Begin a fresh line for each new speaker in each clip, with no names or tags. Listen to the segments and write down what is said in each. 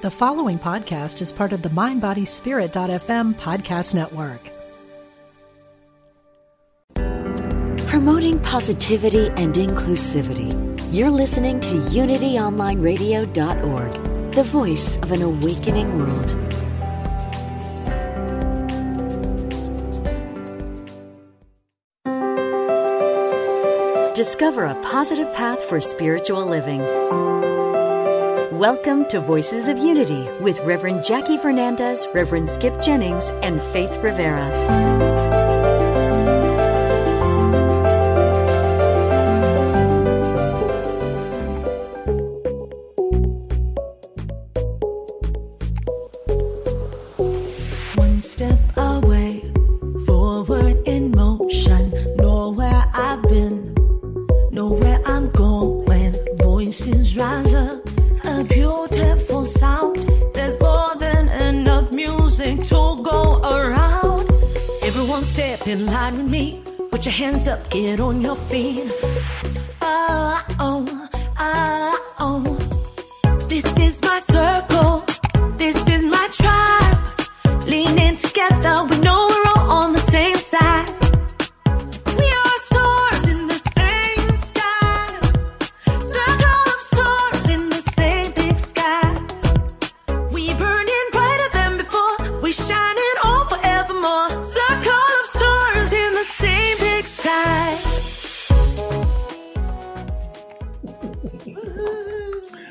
The following podcast is part of the MindBodySpirit.fm podcast network.
Promoting positivity and inclusivity. You're listening to UnityOnlineRadio.org, the voice of an awakening world. Discover a positive path for spiritual living. Welcome to Voices of Unity with Reverend Jackie Fernandez, Reverend Skip Jennings, and Faith Rivera.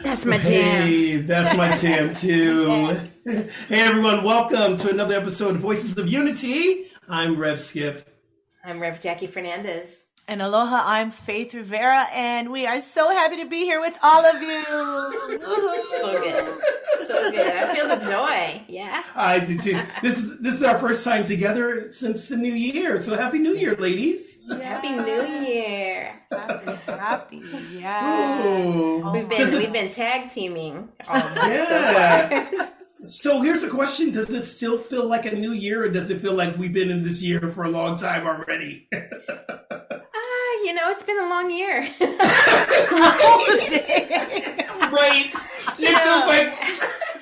That's my jam.
Hey, that's my jam too. hey everyone, welcome to another episode of Voices of Unity. I'm Rev Skip.
I'm Rev Jackie Fernandez.
And aloha, I'm Faith Rivera, and we are so happy to be here with all of you.
So good. So good. I feel the joy. Yeah.
I do too. This is this is our first time together since the new year. So happy New Year, ladies.
Happy New Year.
happy, happy, yeah.
Ooh.
We've been
it-
we've been tag teaming all month
Yeah.
so.
So here's a question: Does it still feel like a new year, or does it feel like we've been in this year for a long time already?
You know, it's been a long year.
right? It
know,
feels like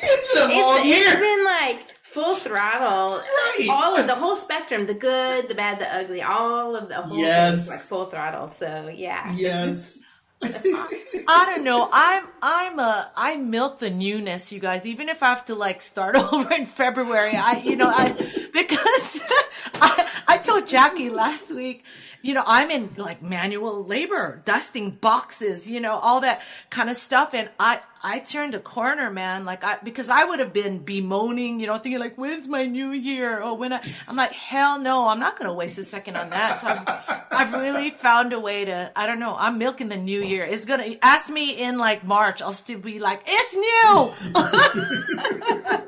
it's been a long year.
it's been like full throttle.
Right.
All of the whole spectrum, the good, the bad, the ugly, all of the whole
Yes.
thing's like full throttle. So yeah.
yes.
I don't know. I'm I'm a I milk the newness, you guys. Even if I have to like start over in February, I you know I because I I told Jackie last week. You know, I'm in like manual labor, dusting boxes, you know, all that kind of stuff. And I, I turned a corner, man. Like I, because I would have been bemoaning, you know, thinking like, when's my new year? Or when I, I'm like, hell no, I'm not going to waste a second on that. So I've, I've really found a way to, I don't know, I'm milking the new year. It's going to, ask me in like March, I'll still be like, it's new.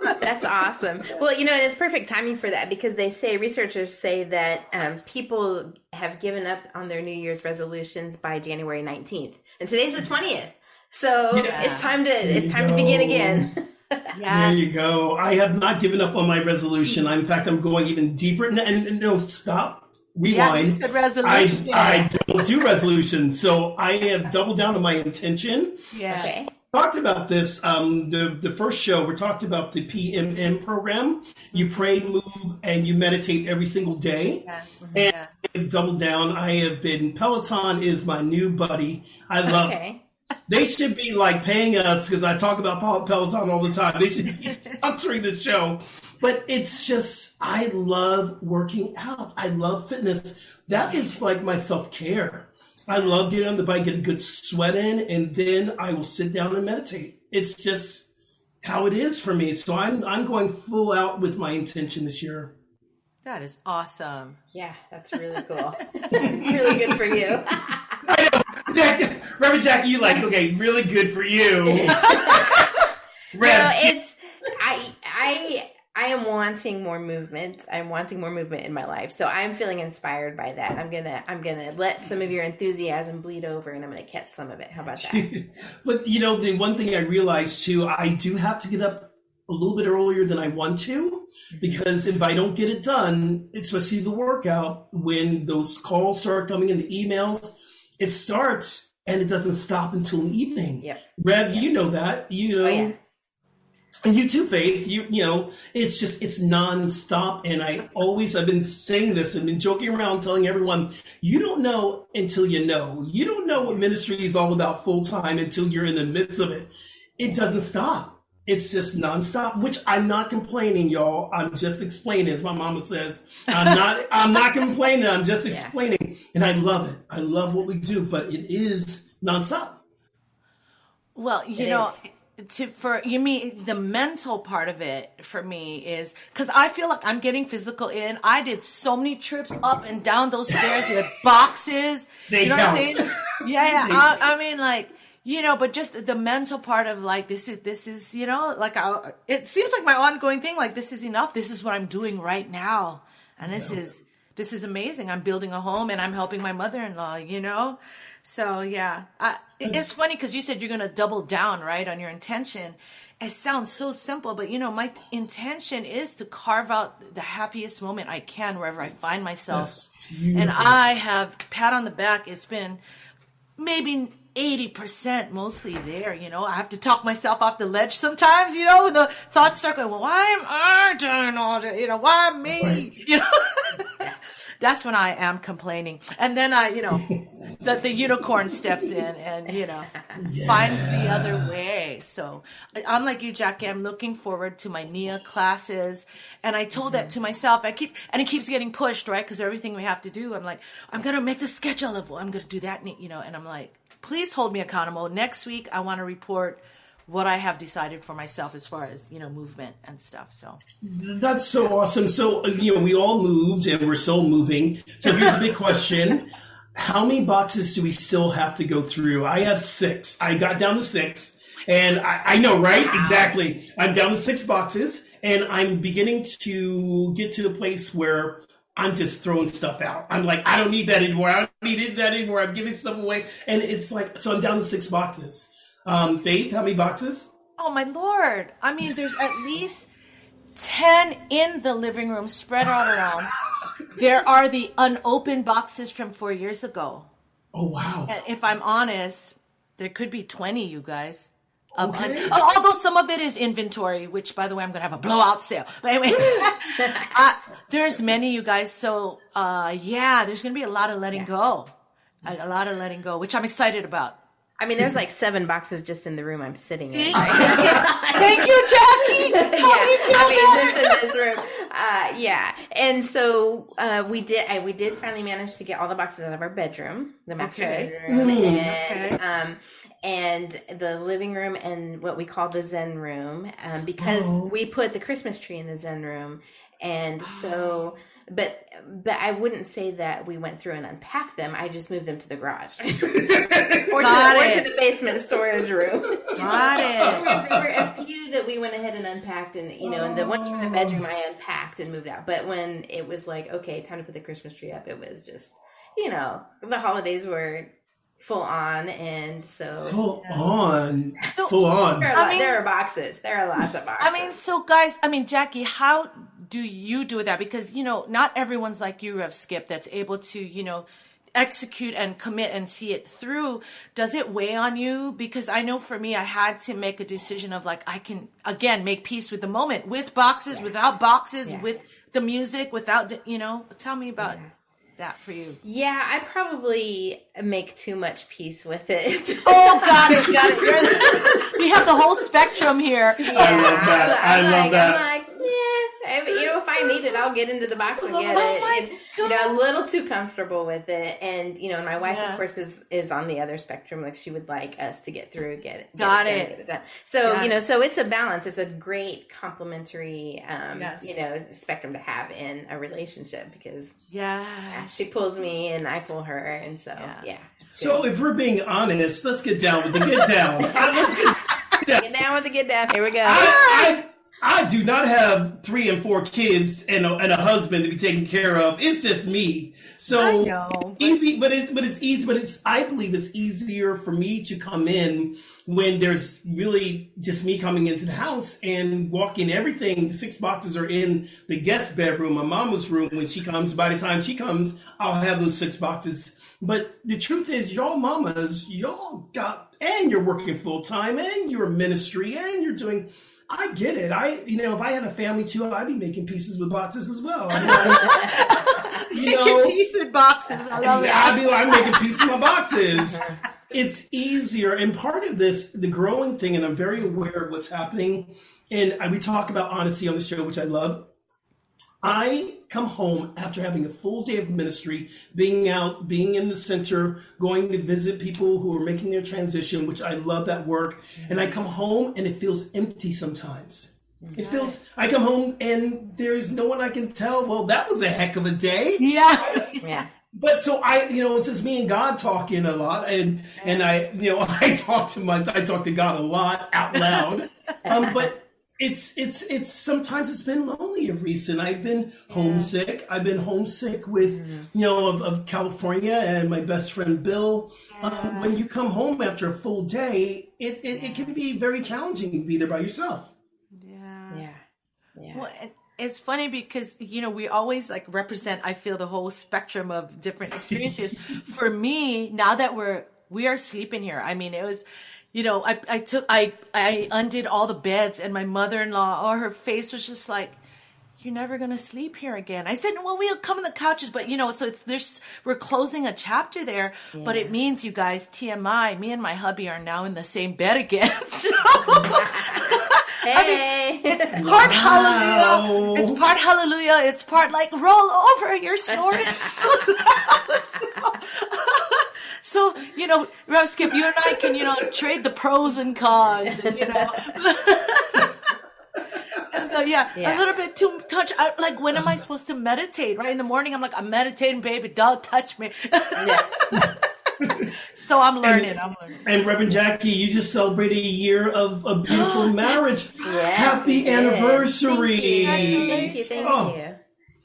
That's awesome. Well, you know, it's perfect timing for that because they say researchers say that um, people have given up on their New Year's resolutions by January nineteenth, and today's the twentieth. So it's time to it's time to begin again.
There you go. I have not given up on my resolution. In fact, I'm going even deeper. And, and, no, stop.
Yeah,
Rewind.
said resolution.
I, I don't do resolutions. So I have doubled down on my intention.
yeah.
okay.
Talked about this. Um, the the first show we talked about the PMM program. You pray, move, and you meditate every single day. And
Yeah.
I've doubled down. I have been Peloton is my new buddy. I love.
Okay.
They should be like paying us because I talk about Pel- Peloton all the time. They should be sponsoring the show. But it's just, I love working out. I love fitness. That is like my self care. I love getting on the bike, get a good sweat in, and then I will sit down and meditate. It's just how it is for me. So I'm I'm going full out with my intention this year.
That is awesome.
Yeah, that's really cool. really good for you.
Jack, Reverend Jackie, you like okay, really good for you.
No, it's I I I am wanting more movement. I'm wanting more movement in my life. So I'm feeling inspired by that. I'm gonna I'm gonna let some of your enthusiasm bleed over and I'm gonna catch some of it. How about that?
but you know, the one thing I realized too, I do have to get up a little bit earlier than I want to because if I don't get it done, especially the workout, when those calls start coming in, the emails, it starts and it doesn't stop until the evening.
Yep.
Rev, you know that. You oh, know.
Oh yeah.
And you too, Faith. You you know, it's just it's nonstop. And I always I've been saying this and been joking around, telling everyone, you don't know until you know. You don't know what ministry is all about full time until you're in the midst of it. It doesn't stop. It's just nonstop, which I'm not complaining, y'all. I'm just explaining, as my mama says. I'm not I'm not complaining, I'm just explaining. And I love it. I love what we do, but it is nonstop.
Well, you
It
know,
is.
to for you mean the mental part of it for me is because I feel like I'm getting physical in. I did so many trips up and down those stairs with boxes.
They
you know what I'm saying? Yeah, yeah. I, I mean, like you know, but just the mental part of like this is this is you know like I, it seems like my ongoing thing. Like this is enough. This is what I'm doing right now, and this is this is amazing. I'm building a home and I'm helping my mother-in-law. You know, so yeah, I, mm. it's funny because you said you're gonna double down right on your intention. It sounds so simple, but you know, my t- intention is to carve out the happiest moment I can wherever I find myself. And I have pat on the back. It's been maybe 80% mostly there, you know. I have to talk myself off the ledge sometimes, you know, when the thoughts start going, well, why am I doing all that? You know, why me?
Right.
You know, that's when I am complaining. And then I, you know, the, the unicorn steps in and, you know, finds the other way. So I'm like you, Jackie. I'm looking forward to my NIA classes. And I told that mm-hmm. to myself. I keep, and it keeps getting pushed, right? Because everything we have to do, I'm like, I'm going to make the schedule of, I'm going to do that, you know, and I'm like, please hold me accountable. Next week, I want to report what I have decided for myself as far as, you know, movement and stuff. So
That's so awesome. So, uh, you know, we all moved and we're still moving. So here's a big question. How many boxes do we still have to go through? I have six. I got down to six. And I, I know, right? Exactly. I'm down to six boxes and I'm beginning to get to the place where I'm just throwing stuff out. I'm like, I don't need that anymore. I don't need that anymore. I'm giving stuff away. And it's like, so I'm down to six boxes. Um, Faith, how many boxes?
Oh my lord! I mean, there's at least ten in the living room spread out around. There are the unopened boxes from four years ago.
Oh, wow.
And if I'm honest, there could be twenty, you guys. Of un-
Okay.
oh, although some of it is inventory, which by the way, I'm gonna have a blowout sale. But anyway, uh, there's many, you guys. So uh, yeah, there's gonna be a lot of letting go, a, a lot of letting go, which I'm excited about.
I mean, there's like seven boxes just in the room I'm sitting in.
Thank you, Jackie.
yeah, I mean, just in this room. Uh, yeah, and so uh, we did. I, we did finally manage to get all the boxes out of our bedroom, the master
Okay.
bedroom, and
Okay.
um, and the living room, and what we call the Zen room, um, because we put the Christmas tree in the Zen room, and so. But but I wouldn't say that we went through and unpacked them. I just moved them to the garage, or, to,
Got
or to the basement storage room.
Got it.
there were a few that we went ahead and unpacked, and you know, and the one from the bedroom I unpacked and moved out. But when it was like, okay, time to put the Christmas tree up, it was just, you know, the holidays were full on, and so
Full on.
So-
Full on.
there are,
I
lot-
mean-
there are boxes. There are lots of boxes.
I mean, so guys, I mean, Jackie, how do you do that? Because, you know, not everyone's like you, Rev Skip, that's able to, you know, execute and commit and see it through. Does it weigh on you? Because I know for me, I had to make a decision of like, I can, again, make peace with the moment with boxes, without boxes,
Yeah.
with the music, without, you know, tell me about that for you.
yeah, I probably make too much peace with it.
Oh, got it, got it. You're the- we have the whole spectrum here.
I love that. I love
like,
that.
I'm like, yeah, I mean, you know, if I need it, I'll get into the box and get
Oh
it. And, you know, a little too comfortable with it, and you know, my wife,
Yeah.
of course, is is on the other spectrum. Like she would like us to get through, get it, get
Got
done,
it.
get it. So
Got
you know, so it's a balance. It's a great complementary, um,
Yes.
you know, spectrum to have in a relationship because
Yeah.
she pulls me and I pull her, and so
Yeah.
yeah.
So if we're being honest, let's get down with the get down. Let's get
Get down with the get down. Here we go.
I, I, I do not have three and four kids and a, and a husband to be taken care of. It's just me. So
know, but-
easy, but it's but it's easy. But it's I believe it's easier for me to come in when there's really just me coming into the house and walking. Everything six boxes are in the guest bedroom, my mama's room. When she comes, by the time she comes, I'll have those six boxes. But the truth is, y'all mamas, y'all got, and you're working full time, and you're ministry, and you're doing I get it. I, you know, if I had a family too, I'd be making pieces with boxes as well. I mean, I, you know,
pieces with boxes. I love it.
I'd be like, I'm making pieces my boxes. It's easier, and part of this, the growing thing, and I'm very aware of what's happening. And I- we talk about honesty on the show, which I love. I come home after having a full day of ministry, being out, being in the center, going to visit people who are making their transition, which I love that work. And I come home and it feels empty sometimes. It feels, I come home and there's no one I can tell, well, that was a heck of a day.
Yeah.
Yeah.
But so I, you know, it's just me and God talking a lot, and and I, you know, I talk to my, I talk to God a lot out loud. um, but it's it's it's sometimes it's been lonely of recent. I've been homesick. I've been homesick with, you know, of, of California and my best friend Bill. Um, when you come home after a full day, it, it it can be very challenging to be there by yourself.
Yeah.
Yeah. Yeah.
Well, and it's funny because you know we always like represent. I feel the whole spectrum of different experiences. For me, now that we're we are sleeping here, I mean, it was. You know, I, I took I I undid all the beds, and my mother in law, oh, her face was just like, "You're never gonna sleep here again." I said, "Well, we'll come on the couches, but you know, so it's there's we're closing a chapter there, but it means you guys TMI. Me and my hubby are now in the same bed again. So
Hey.
It's part hallelujah. It's part hallelujah. It's part like roll over. You're snoring. so you know, Rev Skip, you and I can you know trade the pros and cons, and you know. And, uh, yeah, a little bit too much. I, like, when am I supposed to meditate? Right in the morning, I'm like, I'm meditating, baby. Don't touch me. so I'm learning. I'm learning.
And Reverend Jackie, you just celebrated a year of a beautiful marriage.
Yes,
Happy anniversary!
Thank you. Thank you. Thank
Oh,
you.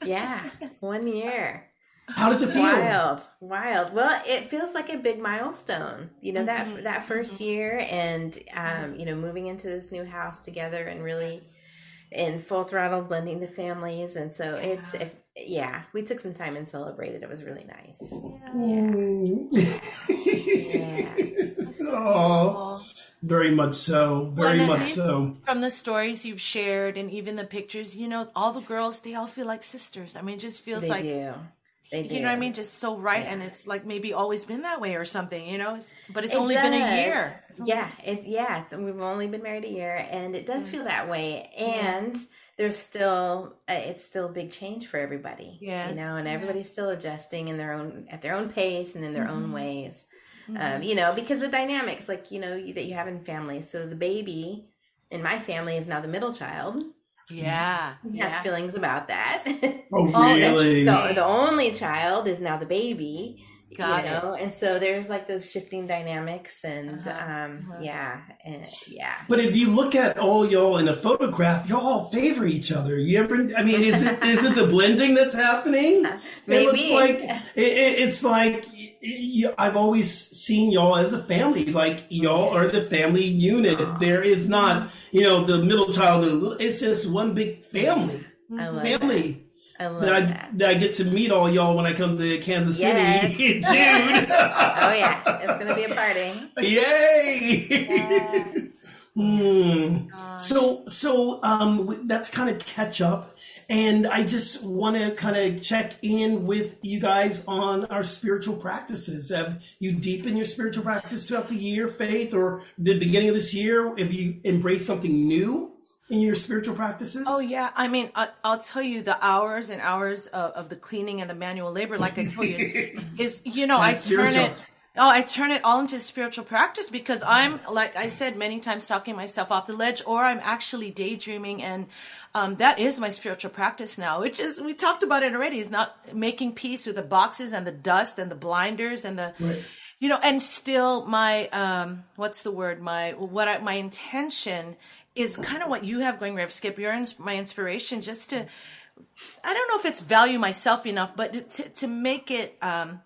Yeah. One year.
How does it feel?
Wild, wild. Well, it feels like a big milestone. You know that that first year, and um, you know, moving into this new house together, and really in full throttle blending the families, and so it's if yeah, we took some time and celebrated. It was really nice. Yeah.
Oh, very much so. Very
Well,
much so.
From the stories you've shared and even the pictures, you know, all the girls, they all feel like sisters. I mean, it just feels
They
like,
do. They
you know what I mean? Just so right. And it's like maybe always been that way or something, you know? It's, but it's
It
only been a year.
Yeah, it's yeah. It's, we've only been married a year, and it does feel that way. And there's still uh, it's still a big change for everybody.
Yeah.
you know, and everybody's still adjusting in their own at their own pace and in their own
Mm-hmm.
ways. Um, you know, because the dynamics, like you know, you, that you have in families. So the baby in my family is now the middle child.
Yeah.
He has feelings about that.
Oh,
Oh,
really?
the, the only child is now the baby.
Got
you
it.
know, and so there's like those shifting dynamics, and
Uh-huh,
um, yeah, and yeah,
But if you look at all y'all in a photograph, y'all all favor each other. You ever? I mean, is it is it the blending that's happening? It looks like it, it, it's like y- y- I've always seen y'all as a family. Like y'all are the family unit. There is not, you know, the middle child. or little- It's just one big family.
I love
Family.
that. I love
That I,
that.
that I get to meet all y'all when I come to Kansas City
Yes.
in June.
Oh yeah, it's gonna be a party.
Yay! Hmm. So, so um, that's kind of catch up, and I just want to kind of check in with you guys on our spiritual practices. Have you deepened your spiritual practice throughout the year, Faith, or the beginning of this year? Have you embraced something new in your spiritual practices?
Oh yeah, I mean, I, I'll tell you the hours and hours of, of the cleaning and the manual labor, like I told you, is, is you know I turn
spiritual.
it. Oh, I turn it all into spiritual practice because I'm, like I said many times, talking myself off the ledge, or I'm actually daydreaming, and um, that is my spiritual practice now. Which is we talked about it already. Is not making peace with the boxes and the dust and the blinders and the
Right.
you know and still my um what's the word my what I, my intention is kind of what you have going rev skip you're my inspiration just to i don't know if it's value myself enough but to, to make it um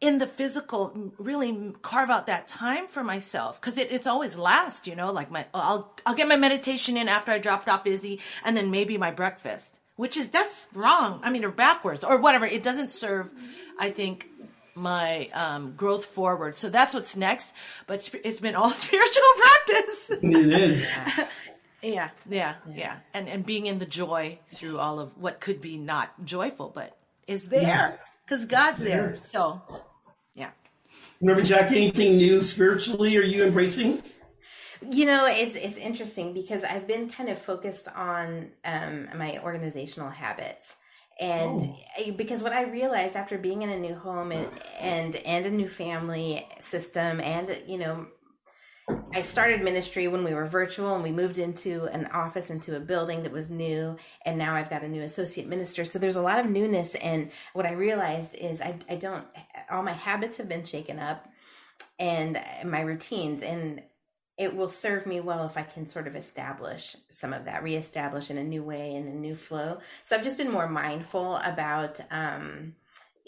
in the physical really carve out that time for myself because it, it's always last you know like my i'll i'll get my meditation in after i dropped off izzy and then maybe my breakfast which is that's wrong i mean or backwards or whatever it doesn't serve i think my um, growth forward so that's what's next but sp- it's been all spiritual practice
it is.
Yeah, yeah, yeah, and and being in the joy through all of what could be not joyful, but is there because God's there.
there.
So, yeah.
Reverend Jack, anything new spiritually are you embracing?
You know, it's it's interesting because I've been kind of focused on um, my organizational habits, and I- because what I realized after being in a new home and and and a new family system, and you know, I started ministry when we were virtual, and we moved into an office into a building that was new, and now I've got a new associate minister. So there's a lot of newness, and what I realized is I I don't all my habits have been shaken up, and my routines and it will serve me well if I can sort of establish some of that, reestablish in a new way in a new flow. So I've just been more mindful about um,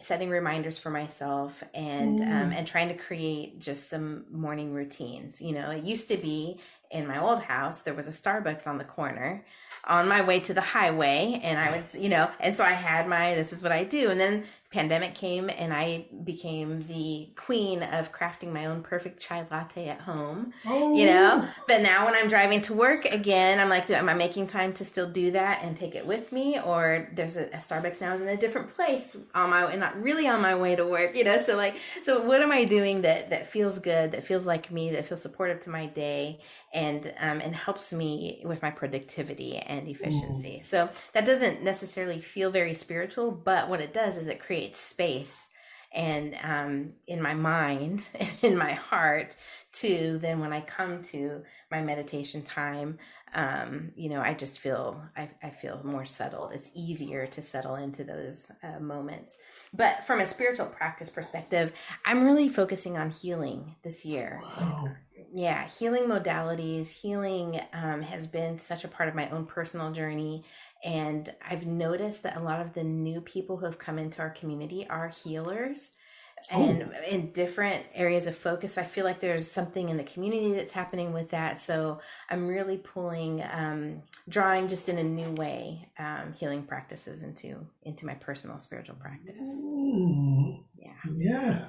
setting reminders for myself and um, and trying to create just some morning routines. You know, it used to be in my old house there was a Starbucks on the corner on my way to the highway, and I would you know, and so I had my this is what I do, and then pandemic came and I became the queen of crafting my own perfect chai latte at home. You know, but now when I'm driving to work again, I'm like, am I making time to still do that and take it with me? Or there's a, a Starbucks now is in a different place on my and not really on my way to work. You know, so like, so what am I doing that that feels good, that feels like me, that feels supportive to my day, and um, and helps me with my productivity and efficiency. So that doesn't necessarily feel very spiritual, but what it does is it creates space and um, in my mind in my heart to then when I come to my meditation time, um, you know, I just feel I, I feel more settled. It's easier to settle into those uh, moments. But from a spiritual practice perspective, I'm really focusing on healing this year. Yeah, healing modalities, healing um, has been such a part of my own personal journey. And I've noticed that a lot of the new people who have come into our community are healers and in different areas of focus. I feel like there's something in the community that's happening with that. So I'm really pulling, um, drawing just in a new way, um, healing practices into into my personal spiritual practice. Yeah.
Yeah.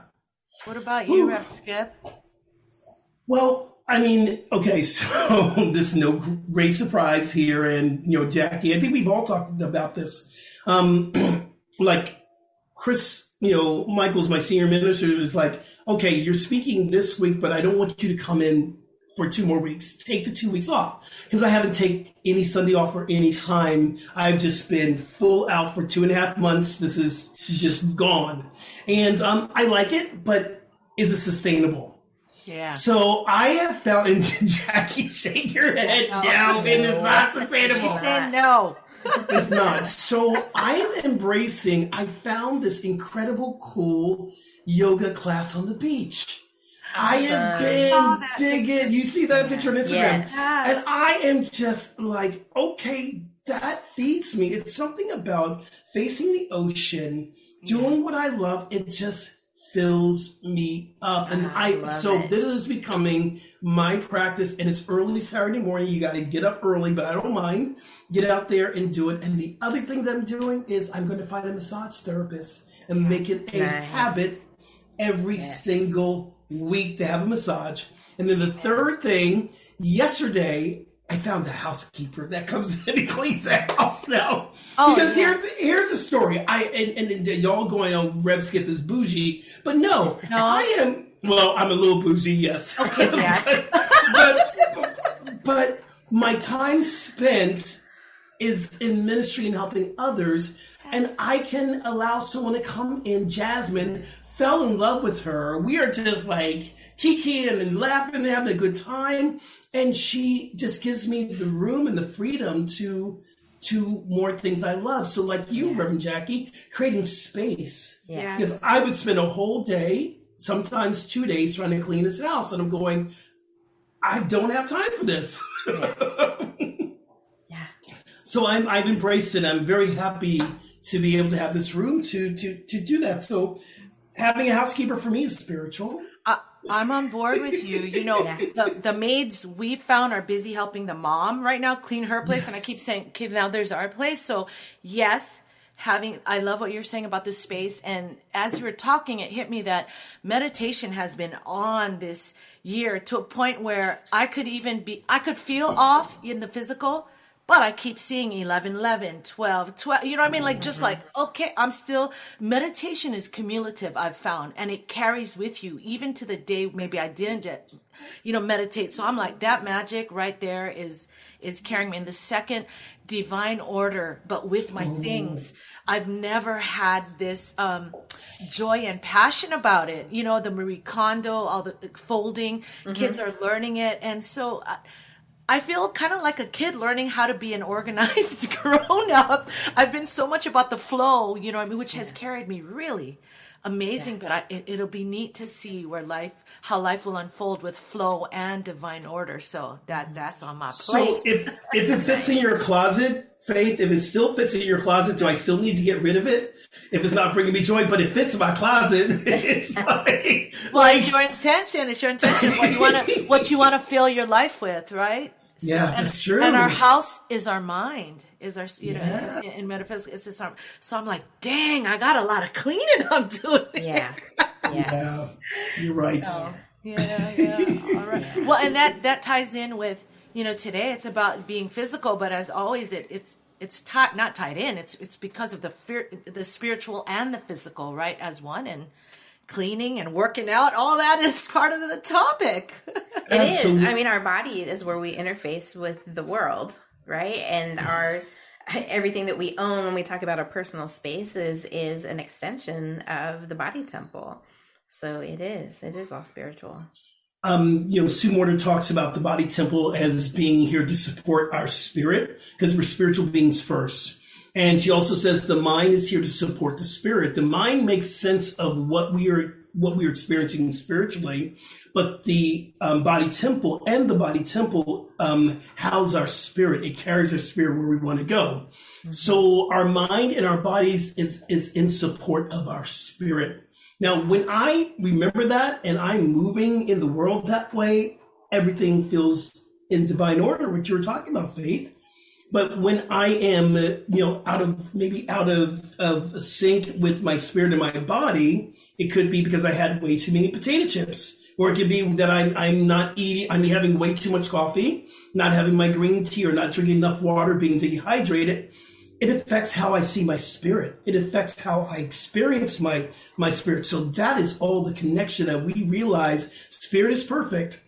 What about you, Rev Skip?
Well, I mean, okay, so this is no great surprise here, and you know, Jackie, I think we've all talked about this. Um, like Chris, you know, Michael's my senior minister is like, okay, you're speaking this week, but I don't want you to come in for two more weeks. Take the two weeks off because I haven't taken any Sunday off or any time. I've just been full out for two and a half months. This is just gone, and um, I like it, but is it sustainable?
Yeah.
So I have felt, and Jackie, shake your head now, and it's not sustainable.
Say no.
It's not. So I'm embracing, I found this incredible, cool yoga class on the beach. I have been digging. You see that picture on Instagram?
Yes.
And I am just like, okay, that feeds me. It's something about facing the ocean, doing what I love. It just fills me up. And I,
love
so
it.
this is becoming my practice. And it's early Saturday morning. You got to get up early, but I don't mind. Get out there and do it. And the other thing that I'm doing is I'm going to find a massage therapist and make it a
Nice.
habit every single week to have a massage. And then the third thing, yesterday I found a housekeeper that comes in and cleans that house now.
Oh,
because
yeah.
here's here's the story. I and, and, and y'all going on Rev Skip is bougie, but no, no. I am. Well, I'm a little bougie, yes.
yes.
but, but but my time spent is in ministry and helping others, and I can allow someone to come in. Jasmine fell in love with her. We are just like kikiing and laughing and having a good time, and she just gives me the room and the freedom to to more things I love. So, like you, Reverend Jackie, creating space.
Yeah.
Because I would spend a whole day, sometimes two days, trying to clean this house, and I'm going, I don't have time for this.
Yeah.
So I'm I've embraced it. I'm very happy to be able to have this room to to to do that. So having a housekeeper for me is spiritual.
I, I'm on board with you. You know, the, the maids we found are busy helping the mom right now clean her place. And I keep saying, okay, now there's our place. So, yes, having i love what you're saying about this space and as you were talking it hit me that meditation has been on this year to a point where i could even be i could feel off in the physical but I keep seeing 11, 11, 12, 12. You know what I mean? Like, just like, okay, I'm still, meditation is cumulative, I've found, and it carries with you even to the day maybe I didn't, you know, meditate. So I'm like, that magic right there is, is carrying me in the second divine order, but with my things. I've never had this, um, joy and passion about it. You know, the Marie Kondo, all the folding, kids are learning it. And so, uh, I feel kind of like a kid learning how to be an organized grown up. I've been so much about the flow, you know, I mean, which has carried me really amazing. But I, it, it'll be neat to see where life, how life will unfold with flow and divine order. So that mm-hmm. that's on my plate.
So if if it fits in your closet, Faith, if it still fits in your closet, do I still need to get rid of it? If it's not bringing me joy, but it fits in my closet, it's like,
well,
like
it's your intention. It's your intention. What you want to, what you want to fill your life with, right?
Yeah, that's true.
And our house is our mind, is our, you
Yeah.
know, in, in metaphysics, it's just our, so I'm like, dang, I got a lot of cleaning I'm doing.
Yeah. Yeah.
yeah, you're right.
Yeah, yeah. All right. Well, and that, that ties in with, you know, today it's about being physical, but as always, it, it's, it's tied, not tied in. It's, it's because of the fear, the spiritual and the physical, right? As one and cleaning and working out, all that is part of the topic.
It is.
Absolutely.
I mean, our body is where we interface with the world, right? And our everything that we own when we talk about our personal spaces is an extension of the body temple. So it is. It is all spiritual.
um, you know, Sue Morter talks about the body temple as being here to support our spirit because we're spiritual beings first. And she also says the mind is here to support the spirit. The mind makes sense of what we are, what we are experiencing spiritually, but the um, body temple and the body temple um, house our spirit. It carries our spirit where we want to go. So our mind and our bodies is, is in support of our spirit. Now, when I remember that and I'm moving in the world that way, everything feels in divine order, which you were talking about, Faith. But when I am, uh, you know, out of maybe out of, of sync with my spirit and my body, it could be because I had way too many potato chips. Or it could be that I'm, I'm not eating, I'm having way too much coffee, not having my green tea or not drinking enough water, being dehydrated it affects how I see my spirit. It affects how I experience my my spirit. So that is all the connection that we realize spirit is perfect,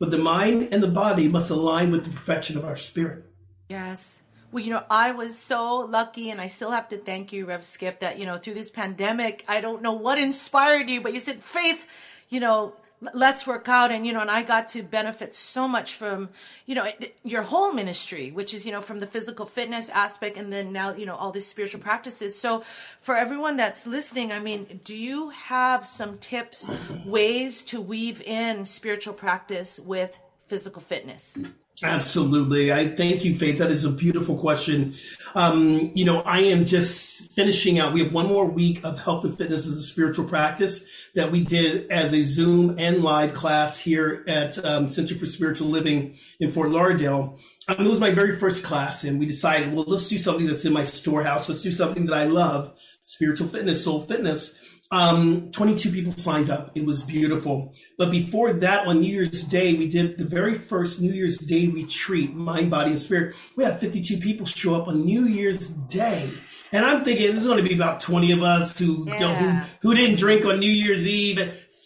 but the mind and the body must align with the perfection of our spirit.
Yes. Well, you know, I was so lucky, and I still have to thank you, Rev Skip, that, you know, through this pandemic, I don't know what inspired you, but you said, Faith, you know, let's work out. And, you know, and I got to benefit so much from, you know, your whole ministry, which is, you know, from the physical fitness aspect and then now, you know, all these spiritual practices. So for everyone that's listening, I mean, do you have some tips, ways to weave in spiritual practice with physical fitness?
Absolutely. I thank you, Faith. That is a beautiful question. Um, you know, I am just finishing out. We have one more week of health and fitness as a spiritual practice that we did as a Zoom and live class here at um, Center for Spiritual Living in Fort Lauderdale. Um, it was my very first class, and we decided, well, let's do something that's in my storehouse. Let's do something that I love spiritual fitness, soul fitness. Um, 22 people signed up. It was beautiful. But before that, on New Year's Day, we did the very first New Year's Day retreat, mind, body, and spirit. We had 52 people show up on New Year's Day. And I'm thinking there's going to be about 20 of us who don't,
Yeah.
who, who didn't drink on New Year's Eve.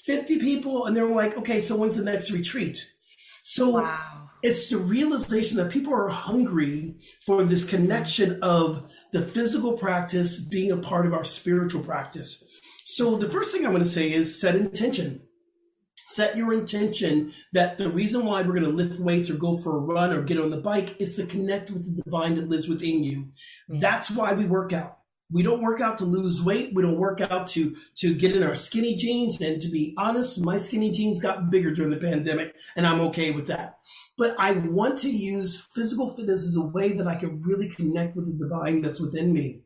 50 people. And they were like, okay, so when's the next retreat? So it's the realization that people are hungry for this connection of the physical practice being a part of our spiritual practice. So the first thing I'm going to say is set intention. Set your intention that the reason why we're going to lift weights or go for a run or get on the bike is to connect with the divine that lives within you. That's why we work out. We don't work out to lose weight. We don't work out to to get in our skinny jeans. And to be honest, my skinny jeans got bigger during the pandemic, and I'm okay with that. But I want to use physical fitness as a way that I can really connect with the divine that's within me.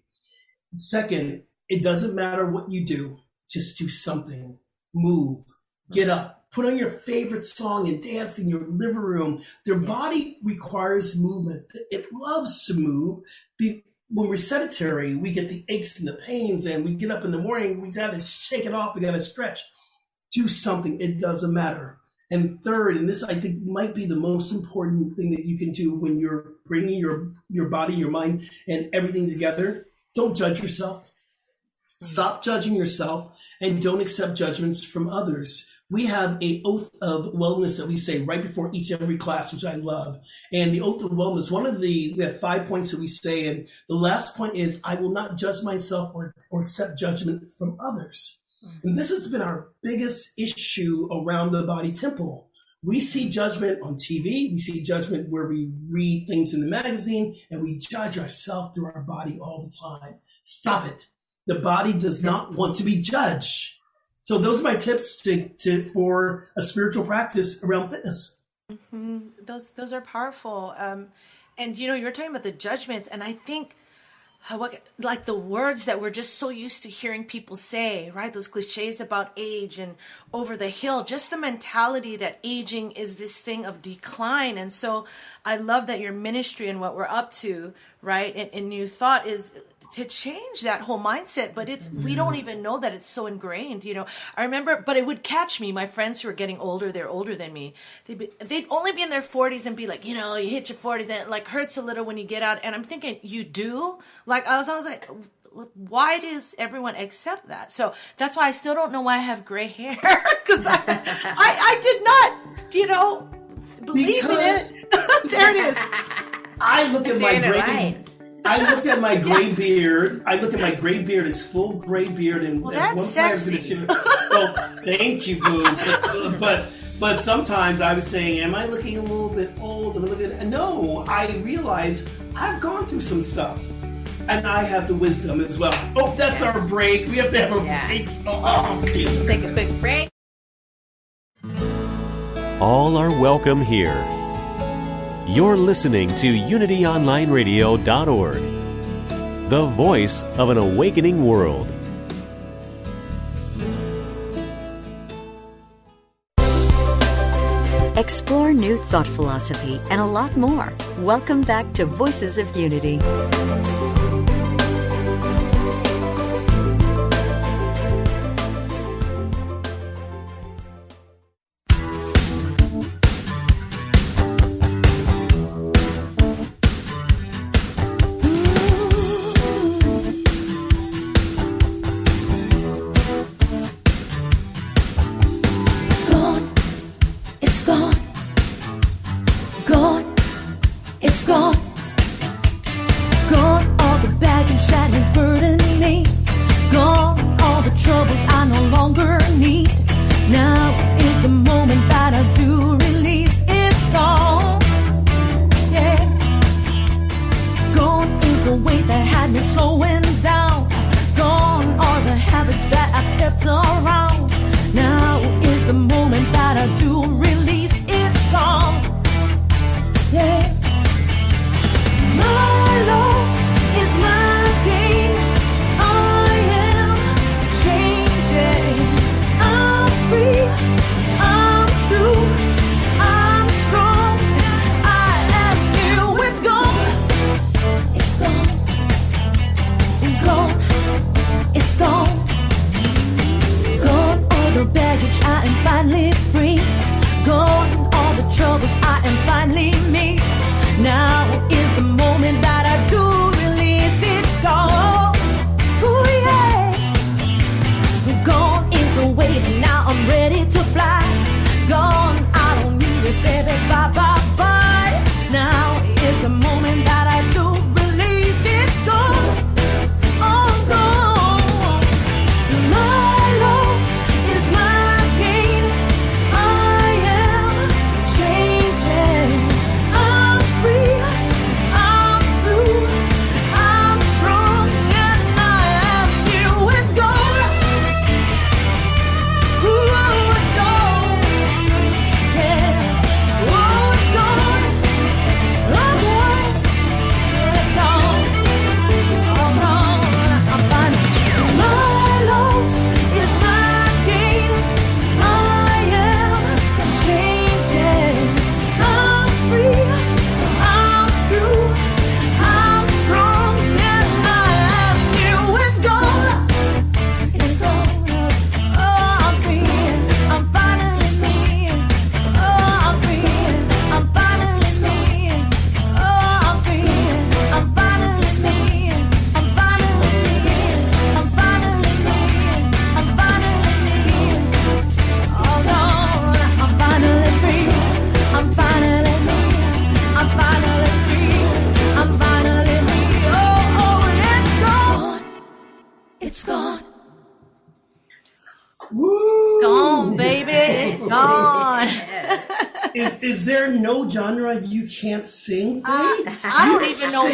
Second, it doesn't matter what you do, just do something. Move, get up, put on your favorite song and dance in your living room. Their body requires movement. It loves to move. When we're sedentary, we get the aches and the pains, and we get up in the morning, we got to shake it off, we got to stretch. Do something, it doesn't matter. And third, and this I think might be the most important thing that you can do when you're bringing your your body, your mind, and everything together. Don't judge yourself. Mm-hmm. Stop judging yourself, and don't accept judgments from others. We have a oath of wellness that we say right before each every class, which I love. And the oath of wellness, one of the we have five points that we say, and the last point is I will not judge myself or, or accept judgment from others. Mm-hmm. And this has been our biggest issue around the body temple. We see mm-hmm. judgment on TV. We see judgment where we read things in the magazine and we judge ourselves through our body all the time. Stop it. The body does not want to be judged. So those are my tips to, to for a spiritual practice around fitness.
those those are powerful. Um and you know you're talking about the judgments and i think what like the words that we're just so used to hearing people say right? Those cliches about age and over the hill just the mentality that aging is this thing of decline. And so i love that your ministry and what we're up to right and, and new thought is to change that whole mindset but it's we don't even know that it's so ingrained you know. I remember but it would catch me my friends who are getting older they're older than me. They'd, be, they'd only be in their 40s and be like you know you hit your 40s and it like hurts a little when you get out and i'm thinking you do? Like i was always like why does everyone accept that? So that's why i still don't know why i have gray hair because I, I i did not you know believe in it. There it is.
I look at my gray.
right.
I look at my gray beard. I look at my gray beard. It's full gray beard, and
Well,
at
that's
one point I was going to
sexy.
shoot. Well, thank you, boo. But, but but sometimes I was saying, am I looking a little bit old? Am I looking? No, I realize I've gone through some stuff, and I have the wisdom as well. Oh, that's our break. We have to have a
Yeah.
break. Oh, oh please.
Take a quick break.
All are welcome here. You're listening to UnityOnlineRadio.org, the voice of an awakening world.
Explore new thought philosophy and a lot more. Welcome back to Voices of Unity.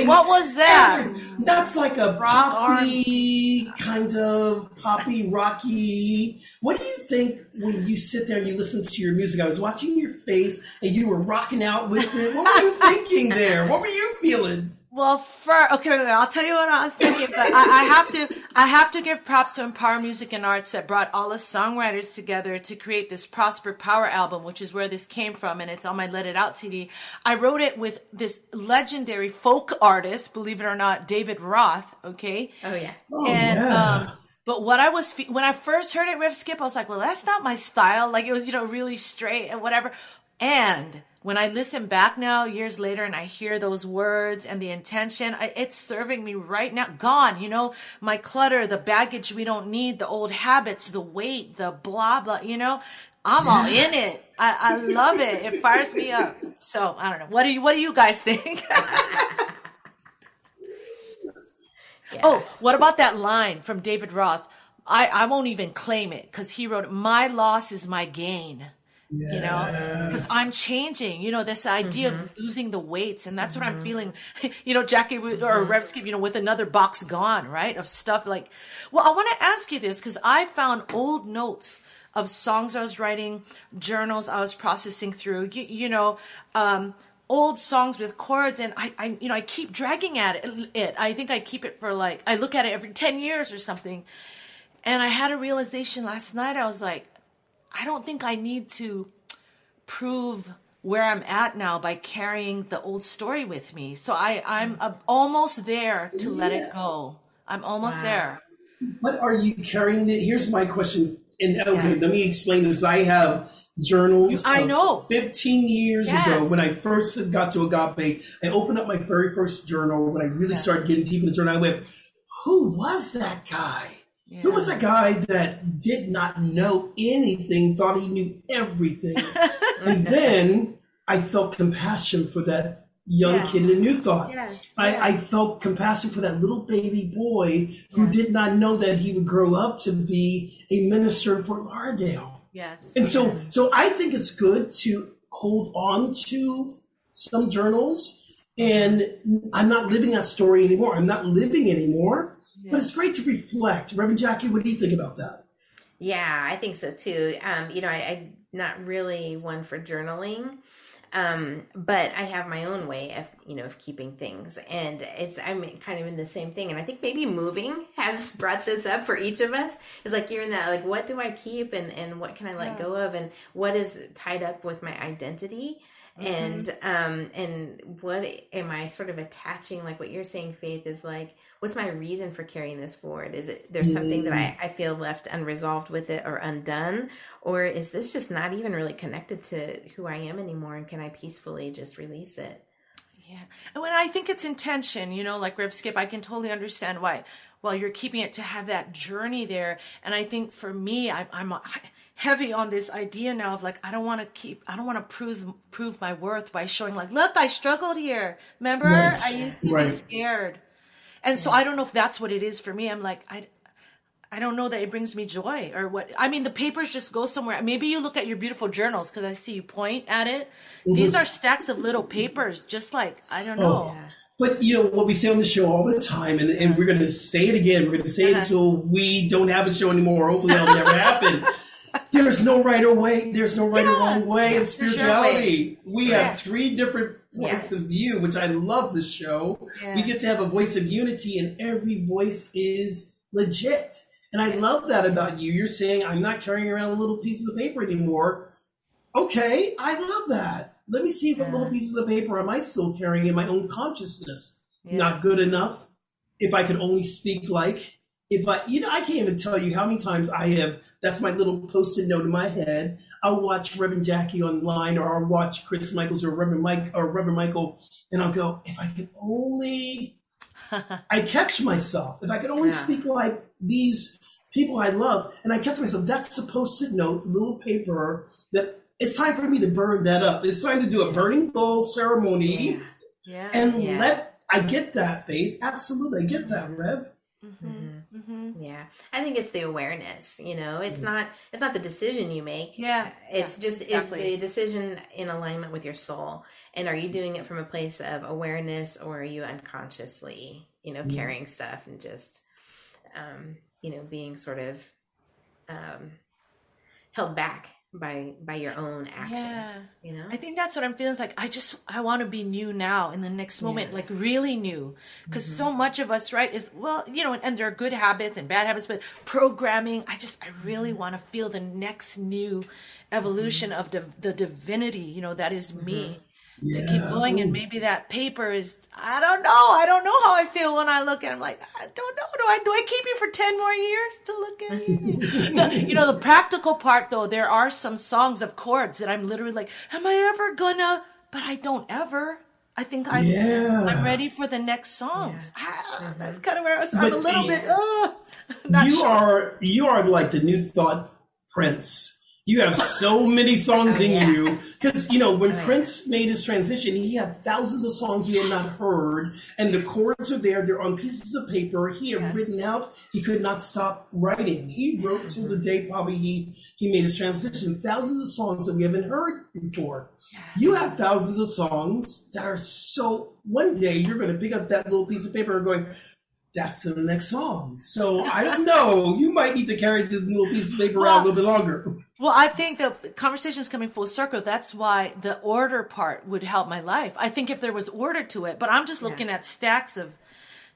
You
even know
sing
what was that.
every- that's like a
Rock
poppy kind of poppy rocky. What do you think when you sit there and you listen to your music? I was watching your face and you were rocking out with it. What were you thinking there? What were you feeling?
Well, for okay, wait, wait, I'll tell you what I was thinking, but I, I have to, I have to give props to Empower Music and Arts that brought all the songwriters together to create this Prosper Power album, which is where this came from, and it's on my Let It Out CD. I wrote it with this legendary folk artist, believe it or not, David Roth. Okay,
Oh yeah.
Oh
and
yeah.
um, but what I was fe- when I first heard it, Rev Skip, I was like, well, that's not my style. Like it was, you know, really straight and whatever. And when I listen back now, years later, and I hear those words and the intention, I, it's serving me right now. Gone, you know, my clutter, the baggage we don't need, the old habits, the weight, the blah blah. You know, I'm all in it. I, I love it. It fires me up. So I don't know. What do you What do you guys think? Oh, what about that line from David Roth? I, I won't even claim it because he wrote, My loss is my gain. You know, because I'm changing, you know, this idea of mm-hmm. losing the weights. And that's what I'm mm-hmm. feeling, you know, Jackie or mm-hmm. Rev Skip, you know, with another box gone, right? Of stuff like, well, I want to ask you this because I found old notes of songs I was writing, journals I was processing through, you, you know, um, old songs with chords and I, I you know i keep dragging at it, it. I think i keep it for like i look at it every 10 years or something. And i had a realization last night i was like i don't think i need to prove where i'm at now by carrying the old story with me so i i'm uh, almost there to let it go i'm almost there
What are you carrying? The, here's my question. And okay, let me explain this. I have journals.
I know.
15 years ago, when I first got to Agape, I opened up my very first journal. When I really started getting deep in the journal, I went, "Who was that guy? Who was a guy that did not know anything, thought he knew everything?" and then I felt compassion for that young
Yeah.
kid in a New Thought.
Yes,
I,
yes.
I felt compassion for that little baby boy who did not know that he would grow up to be a minister in Fort Lauderdale.
yes
And so, so I think it's good to hold on to some journals. And I'm not living that story anymore. I'm not living anymore. But it's great to reflect. Reverend Jackie, what do you think about that?
Yeah, I think so too. Um, you know, I, I'm not really one for journaling. Um, but I have my own way of, you know, of keeping things. And it's, I'm kind of in the same thing. And I think maybe moving has brought this up for each of us. It's like you're in that, like, what do I keep and, and what can I let go of? And what is tied up with my identity? And, um, and what am I sort of attaching? Like what you're saying, Faith, is like, what's my reason for carrying this forward? Is it there's something that mm. I, I feel left unresolved with it or undone? Or is this just not even really connected to who I am anymore? And can I peacefully just release it?
Yeah. And when I think it's intention, you know, like Rev Skip, I can totally understand why. Well, you're keeping it to have that journey there. And I think for me, I, I'm heavy on this idea now of like, I don't want to keep, I don't want to prove, prove my worth by showing like, look, I struggled here. Remember?
Right.
I used to
Right.
be scared. And so I don't know if that's what it is for me. I'm like, I, I don't know that it brings me joy or what. I mean, the papers just go somewhere. Maybe you look at your beautiful journals because I see you point at it. Mm-hmm. These are stacks of little papers, just like, I don't know.
Oh, but you know what we say on the show all the time, and, and we're going to say it again. We're going to say it uh-huh. until we don't have a show anymore. Hopefully, that'll never happen. There's no right or way. There's no right or wrong way of spirituality. We have three different points of view, which I love. The show. We get to have a voice of unity, and every voice is legit. And I love that about you. You're saying I'm not carrying around little pieces of paper anymore. Okay, I love that. Let me see what little pieces of paper am I still carrying in my own consciousness. Not good enough. If I could only speak like, if I, you know, I can't even tell you how many times I have. That's my little post-it note in my head. I'll watch Reverend Jackie online, or I'll watch Chris Michaels or Reverend Mike or Reverend Michael, and I'll go, if I could only. I catch myself. If I could only speak like these people I love, and I catch myself. That's a post-it note, little paper that it's time for me to burn that up. It's time to do a burning bowl ceremony
Yeah.
and
Yeah.
let I get that faith. Absolutely, I get that, Rev. Mm-hmm.
Yeah, I think it's the awareness. You know, it's not it's not the decision you make.
Yeah,
it's
yeah,
just
exactly.
is the decision in alignment with your soul, and are you doing it from a place of awareness, or are you unconsciously, you know, carrying stuff and just, um, you know, being sort of um, held back by by your own actions.
Yeah.
You know,
I think that's what I'm feeling. It's like I just I want to be new now in the next moment, like really new, because so mm-hmm. much of us, right, is well, you know, and there are good habits and bad habits, but programming. I just I really mm-hmm. want to feel the next new evolution mm-hmm. of the the divinity, you know, that is me. To keep going, and maybe that paper is. I don't know. I don't know how I feel when I look at. it. I'm like, I don't know. Do I do I keep you for ten more years to look at you? the, you know, the practical part though, there are some songs of chords that I'm literally like, am I ever gonna? But I don't ever. I think I'm.
Yeah.
I'm ready for the next songs. Ah, That's kind of where I was, I'm a little bit.
yeah.
Uh, not
you
sure.
are you are like the new thought prince you have so many songs in you. Because you know when prince made his transition he had thousands of songs we had not heard and the chords are there they're on pieces of paper. He had written out he could not stop writing. He wrote till the mm-hmm. day probably he he made his transition thousands of songs that we haven't heard before. You have thousands of songs that are so one day you're going to pick up that little piece of paper and going that's the next song. So I don't know. You might need to carry this little piece of paper around a little bit longer.
Well, I think the conversation is coming full circle. That's why the order part would help my life. I think if there was order to it, but I'm just looking at stacks of.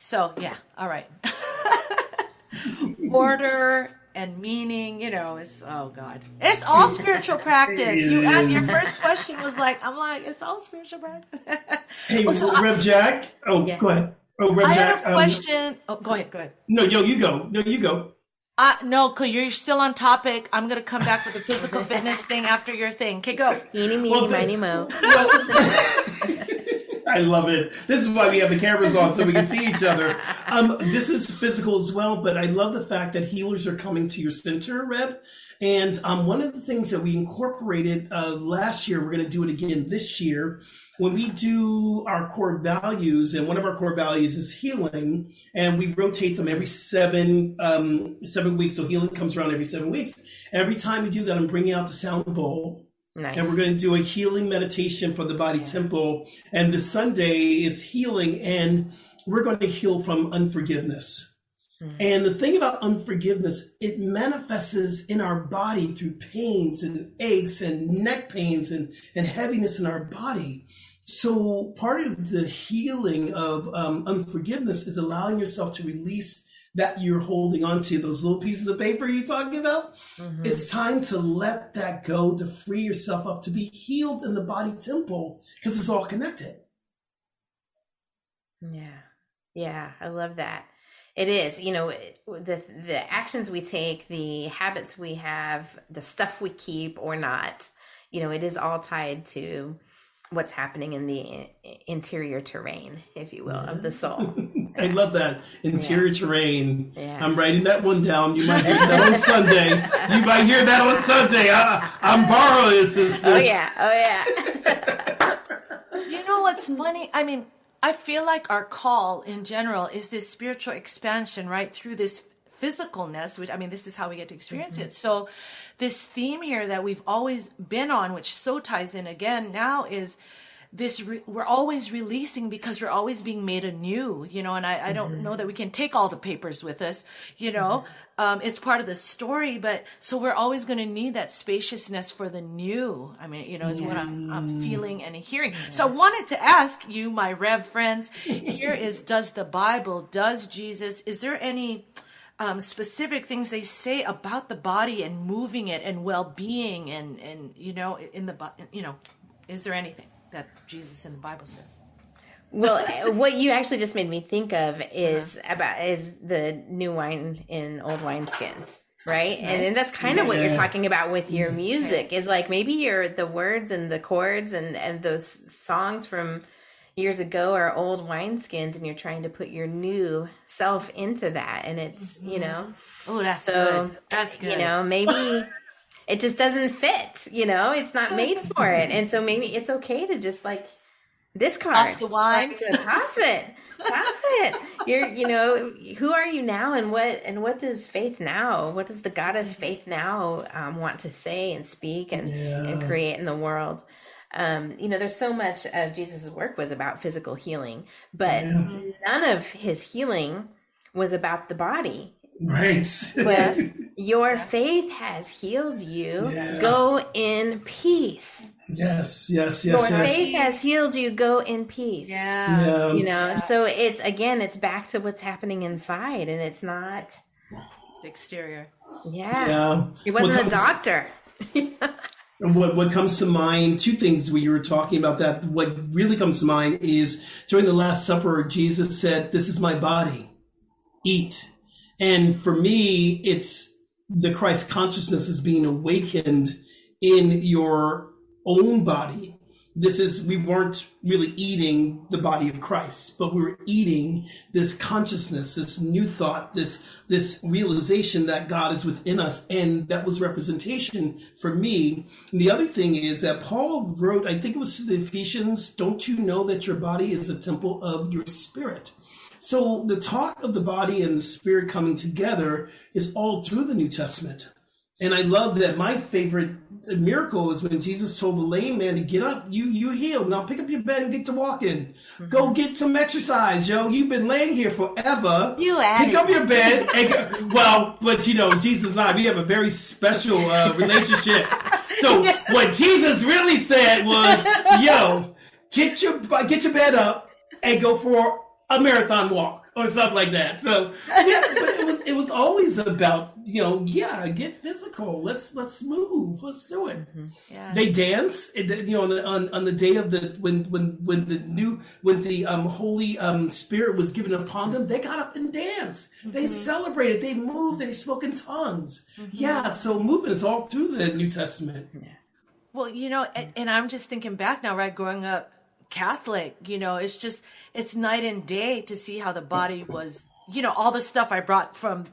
So yeah, all right. order and meaning, you know, it's oh god, it's all spiritual practice. You and your first question was like, I'm like, it's all spiritual practice.
Hey,
Well, so I-
Rev Jack. Oh,
Yeah.
go ahead. Oh, Rev
I
Jack.
had a
um,
question. oh, go ahead. Go ahead.
no, yo, you go. No, you go.
Uh, no, cause you're still on topic. I'm gonna come back with the physical fitness thing after your thing. Okay, go.
eeny, meeny,
Well,
miny, mo.
I love it. This is why we have the cameras on so we can see each other. Um, this is physical as well, but I love the fact that healers are coming to your center, Rev. And um, one of the things that we incorporated uh, last year, we're going to do it again this year. When we do our core values, and one of our core values is healing, and we rotate them every seven um, seven weeks. So healing comes around every seven weeks. Every time we do that, I'm bringing out the sound bowl.
Nice.
And we're going to do a healing meditation for the body temple. And this Sunday is healing, and we're going to heal from unforgiveness. And the thing about unforgiveness, it manifests in our body through pains and aches and neck pains and, and heaviness in our body. So part of the healing of um, unforgiveness is allowing yourself to release that you're holding on to, those little pieces of paper you're talking about. Mm-hmm. It's time to let that go, to free yourself up, to be healed in the body temple, because it's all connected.
Yeah. Yeah, I love that. It is, you know, the the actions we take, the habits we have, the stuff we keep or not, you know, it is all tied to what's happening in the interior terrain, if you will, of the soul.
I love that interior terrain.
Yeah.
I'm writing that one down. You might hear that on Sunday. You might hear that on Sunday. I, I'm borrowing, sister.
Oh yeah, oh yeah.
You know what's funny? I mean, I feel like our call in general is this spiritual expansion, right? Through this physicalness, which I mean, this is how we get to experience mm-hmm. it. So, this theme here that we've always been on, which so ties in again now, is this re- we're always releasing because we're always being made anew you know and i, I don't know that we can take all the papers with us you know. Um, it's part of the story but so we're always going to need that spaciousness for the new i mean you know is what I'm, I'm feeling and hearing. So i wanted to ask you my rev friends here is does the bible does jesus is there any um, specific things they say about the body and moving it and well-being and and you know in the you know is there anything that Jesus in the Bible says?
Well, uh, what you actually just made me think of is uh-huh. about is the new wine in old wineskins, right? And then that's kind of what you're talking about with your music is like maybe your the words and the chords and and those songs from years ago are old wineskins and you're trying to put your new self into that and it's, you mm-hmm. know,
Oh, that's
so
good. That's good.
you know, maybe it just doesn't fit, you know, it's not made for it. And so maybe it's okay to just like discard
Toss the wine.
Toss it Toss it. You're, you know, who are you now, and what, and what does faith now? What does the goddess faith now um, want to say and speak and and create in the world? Um, you know, there's so much of Jesus' work was about physical healing, but none of his healing was about the body.
Right.
Was your faith has healed you. Go in peace.
yes, yes,
Your
yes, yes.
faith has healed you. Go in peace.
Yeah.
Yeah.
You know, so it's again, it's back to what's happening inside, and it's not.
The exterior.
Yeah,
Yeah.
he wasn't
What
a doctor.
And What what comes to mind? Two things when you were talking about that. What really comes to mind is during the Last Supper, Jesus said, "This is my body. Eat." And for me, it's the Christ consciousness is being awakened in your own body. This is we weren't really eating the body of Christ, but we were eating this consciousness, this new thought, this this realization that God is within us, and that was representation for me. And the other thing is that Paul wrote, I think it was to the Ephesians, "Don't you know that your body is a temple of your spirit?" So the talk of the body and the spirit coming together is all through the New Testament. And I love that my favorite miracle is when Jesus told the lame man to get up, you you healed. Now pick up your bed and get to walking. Go get some exercise, yo. You've been laying here forever.
You at
pick
it.
up your bed and go, well, but you know, Jesus and I, we have a very special uh, relationship. So what Jesus really said was, yo, get your get your bed up and go for a marathon walk or stuff like that. So yeah, but it was it was always about you know yeah get physical. Let's let's move. Let's do it.
Yeah.
They dance, you know, on the, on, on the day of the when when when the new when the um, Holy um, Spirit was given upon them, they got up and danced. They celebrated. They moved. They spoke in tongues. Yeah, so movement is all through the New Testament.
Well, you know, and, and I'm just thinking back now, right? Growing up Catholic, you know, it's just, it's night and day to see how the body was, you know, all the stuff I brought from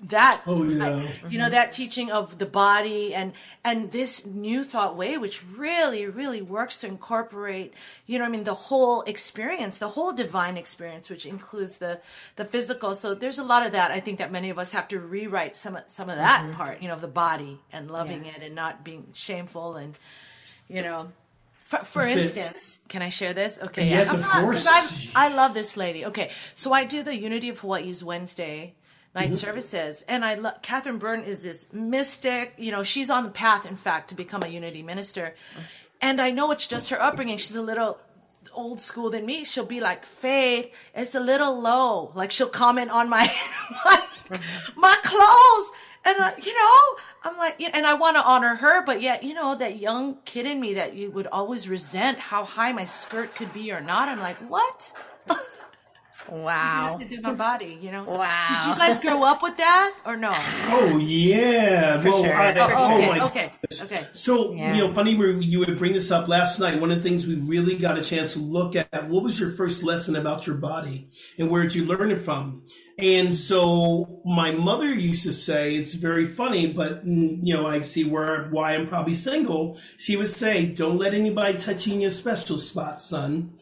that
Oh yeah.
you know that teaching of the body and and this new thought way which really really works to incorporate you know i mean the whole experience the whole divine experience which includes the the physical. So there's a lot of that i think that many of us have to rewrite some of some of that mm-hmm. part you know of the body and loving it and not being shameful and you know for, for
That's it.
instance, can I share this? Okay,
Yes,
I'm
of
not-
course.
I love this lady. Okay, so I do the Unity of Hawaii's Wednesday night
Mm-hmm.
services, and I love Catherine Byrne is this mystic. You know, she's on the path, in fact, to become a Unity minister, and I know it's just her upbringing. She's a little old school than me. She'll be like, "Faith, it's a little low." Like she'll comment on my my, my clothes. And uh, you know, I'm like, and I want to honor her, but yet, you know, that young kid in me that you would always resent how high my skirt could be or not. I'm like, what?
Wow.
to do my body, you know. So,
Wow.
Did you guys grow up with that or no?
Oh yeah. well,
sure.
I, oh,
okay,
my
okay, okay.
So
Yeah.
you know, funny where you would bring this up last night. One of the things we really got a chance to look at what was your first lesson about your body and where did you learn it from? And so my mother used to say, it's very funny, but mm, you know, I see where why I'm probably single. She would say, "Don't let anybody touch you in your special spot, son."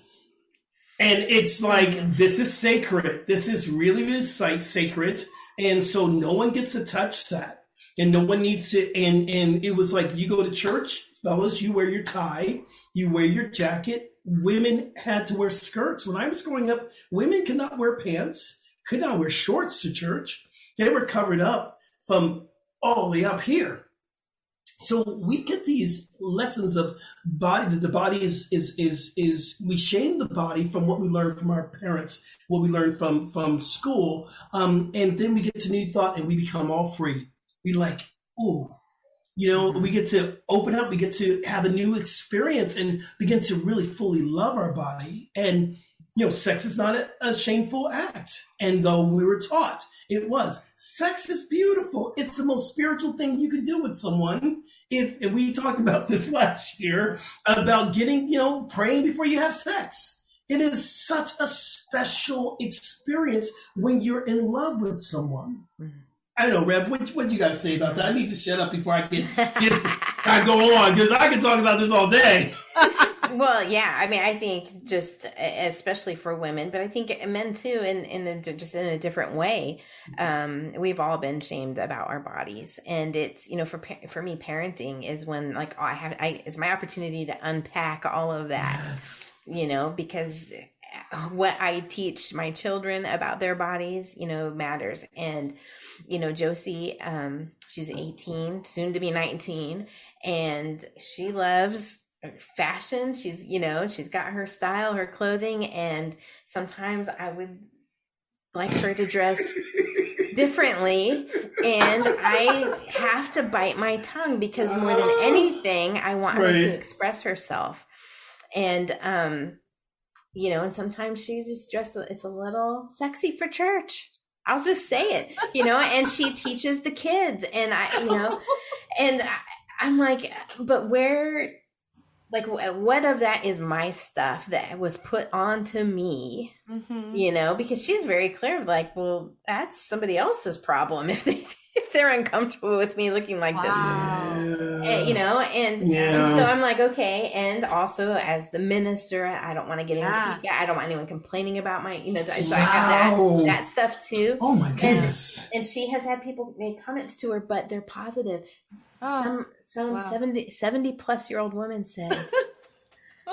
And it's like this is sacred. This is really really sacred, and so no one gets to touch that, and no one needs to. And and it was like you go to church, fellas, you wear your tie, you wear your jacket. Women had to wear skirts. When I was growing up, women could not wear pants, could not wear shorts to church. They were covered up from all the way up here. So we get these lessons of body that the body is is is is we shame the body from what we learned from our parents, what we learned from from school, um, and then we get to new thought and we become all free. We like, oh, you know, we get to open up, we get to have a new experience and begin to really fully love our body. And you know, sex is not a, a shameful act, and though we were taught it was. Sex is beautiful. It's the most spiritual thing you can do with someone. If and we talked about this last year about getting, you know, praying before you have sex. It is such a special experience when you're in love with someone. Mm-hmm. I don't know, Rev. What what you got to say about that? I need to shut up before I get, get I go on because I can talk about this all day.
well, yeah. I mean, I think just especially for women, but I think men too, in in a, just in a different way. Um, we've all been shamed about our bodies, and it's you know for for me, parenting is when like oh, I have I is my opportunity to unpack all of that. You know, because what I teach my children about their bodies, you know, matters. And, you know, Josie, um, she's 18, soon to be 19, and she loves fashion. She's, you know, she's got her style, her clothing, and sometimes I would like her to dress differently and I have to bite my tongue because more than anything I want her to express herself. And um you know, and sometimes she just dresses it's a little sexy for church. I'll just say it, you know, and she teaches the kids and I, you know, and I, I'm like, but where, like, wh- what of that is my stuff that was put onto me,
Mm-hmm.
you know, because she's very clear, like, well, that's somebody else's problem if they, if they're uncomfortable with me looking like this. Eh, you know and, and so i'm like okay and also as the minister i don't want to get
yeah.
into i don't want anyone complaining about my you know so i have that that stuff too
Oh my goodness.
and she has had people make comments to her but they're positive
Oh,
some some
wow.
70, 70 plus year old woman said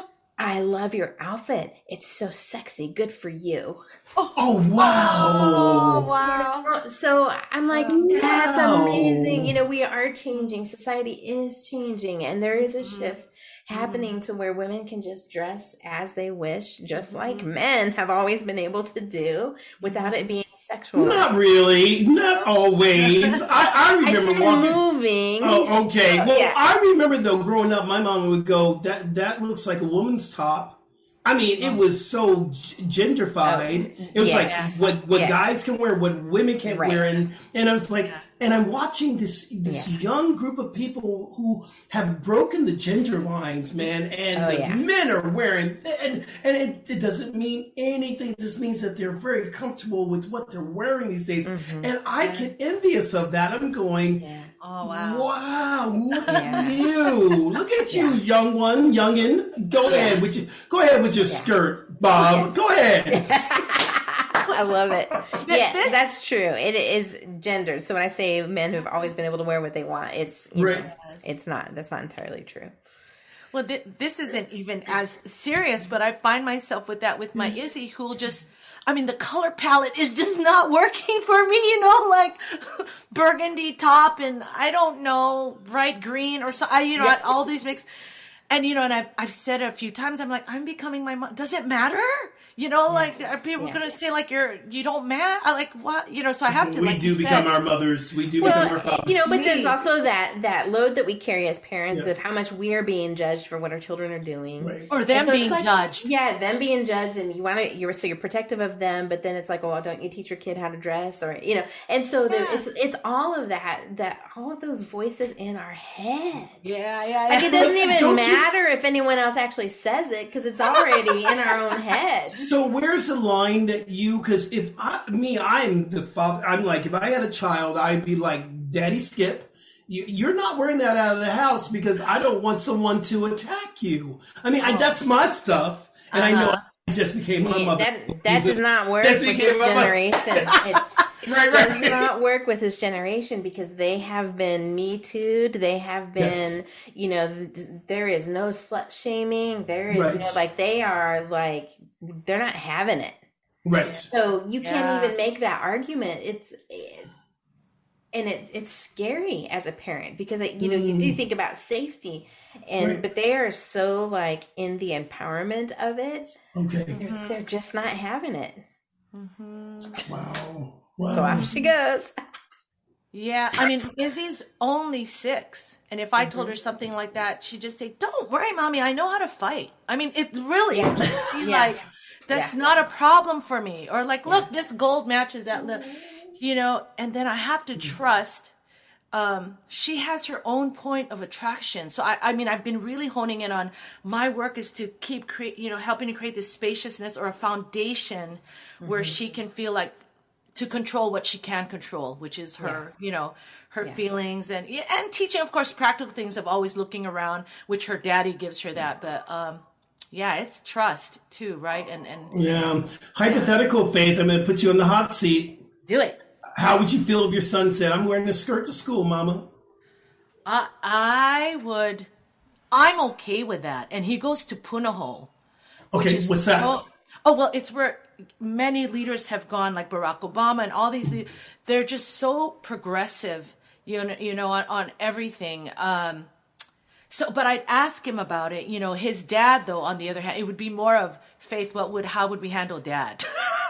i love your outfit it's so sexy good for you
Oh wow.
Oh, wow.
so i'm like that's
Wow.
amazing you know we are changing society is changing and there is a
Mm-hmm.
shift happening to where women can just dress as they wish just
Mm-hmm.
like men have always been able to do without it being sexual
Not really. Not always. I, I
I
remember
said
walking.
moving
Oh, okay. Well,
Yeah.
I remember though growing up, my mom would go, "That that looks like a woman's top." I mean, it was so g- genderfied. Oh, it was
Oh. yes.
like what what
Yes.
guys can wear, what women can't
Right.
wear, and and I was like, and I'm watching this this
Yeah.
young group of people who have broken the gender lines, man, and
Oh,
the
yeah.
men are wearing, and and it, it doesn't mean anything. It just means that they're very comfortable with what they're wearing these days,
Mm-hmm.
and I get envious of that. I'm going.
Oh, wow.
Wow, look at you. Look at you, young one, youngin. Go ahead with your go ahead with your skirt, Bob. Go ahead.
I love it. Yes, that's true. It is gendered. So when I say men who've always been able to wear what they want, it's you
Right.
know, it's not. That's not entirely true.
Well, th- this isn't even as serious, but I find myself with that with my Izzy, who'll just, I mean, the color palette is just not working for me, you know, like burgundy top and I don't know, bright green or so, I, you know, all these mix. And, you know, and I've, I've said it a few times, I'm like, I'm becoming my mom. Does it matter? You know, like, are people
Yeah.
going to say, like, you're, you don't matter? I like, what? You know, so I have to,
we
like
do become
said-
our mothers. We do become our fathers.
you know, but there's also that that load that we carry as parents
Yeah.
of how much we are being judged for what our children are doing,
Right.
Or them
so
being
like-
judged.
Yeah, them being judged, and you want to you're so you're protective of them, but then it's like, well, don't you teach your kid how to dress, or you know? And so there, it's it's all of that that all of those voices in our head.
Yeah, yeah,
Like it doesn't even
Don't you-
matter if anyone else actually says it because it's already in our own head.
So where's the line that you? Because if I, me, I'm the father. I'm like, if I had a child, I'd be like, Daddy, Skip. You, you're not wearing that out of the house because I don't want someone to attack you. I mean, I, oh. that's my stuff, and I know uh-huh. I just became my mother.
That that does not work
That's
with this generation. It
Right,
does
right.
not work with this generation because they have been me too'd. They have been,
Yes.
you know, th- there is no slut shaming. There is
Right.
no like they are like they're not having it.
Right.
So you
Yeah.
can't even make that argument. It's it, and it, it's scary as a parent because it, you know you do mm. think about safety, and
Right.
but they are so like in the empowerment of it,
Okay.
they're, they're just not having it. Mm-hmm.
Wow. Wow.
So off she goes.
Yeah, I mean, Izzy's only six, and if I
Mm-hmm.
told her something like that, she'd just say, "Don't worry, mommy, I know how to fight." I mean, it really, she's
Yeah.
like, "That's not a problem for me," or like, "Look, this gold matches that," little, you know. And then I have to trust. Um, she has her own point of attraction. So I, I mean, I've been really honing in on my work is to keep create, you know, helping to create this spaciousness or a foundation where she can feel like to control what she can control, which is her, you know, her feelings and and teaching, of course, practical things of always looking around, which her daddy gives her that. But um, yeah, it's trust too, right? And and
Yeah. Hypothetical faith, I'm going to put you in the hot seat.
do it.
How would you feel if your son said, I'm wearing a skirt to school, mama?
I I would. I'm okay with that. And he goes to Punahou.
Okay, what's that?
so- oh well, it's where many leaders have gone, like Barack Obama and all these, they're just so progressive, you know, you know, on, on everything. Um, so, but I'd ask him about it. You know, his dad, though, on the other hand, it would be more of faith. What would how would we handle dad?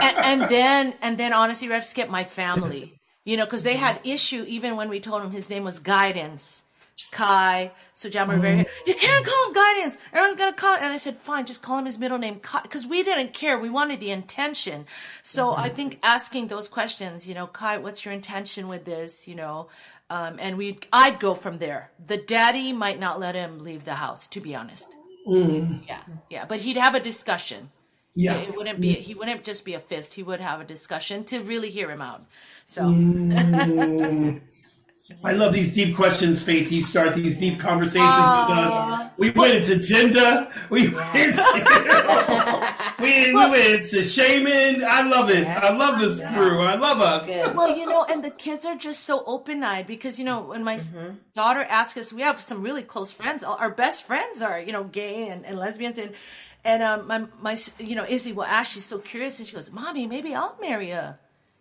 and, and then and then honestly, Rev Skip, my family, you know, because they had issue even when we told him his name was Guidance. Kai, so John were very, mm. you can't call him guidance. Everyone's gonna call it. And I said, fine, just call him his middle name, because we didn't care. We wanted the intention. So mm-hmm. I think asking those questions, you know, Kai, what's your intention with this? You know, um, and we, I'd go from there. The daddy might not let him leave the house, to be honest. Mm-hmm. Yeah, yeah, but he'd have a discussion.
Yeah.
It wouldn't be. He wouldn't just be a fist. He would have a discussion to really hear him out. So mm-hmm.
I love these deep questions, Faith. You start these deep conversations with us. We went into gender. We went into, we, we went into shaman. I love it. I love this crew. I love us.
well, you know, and the kids are just so open eyed because you know when my daughter asks us, we have some really close friends. Our best friends are you know gay and, and lesbians and. And um, my my you know Izzy will ask. She's so curious, and she goes, "Mommy, maybe I'll marry a,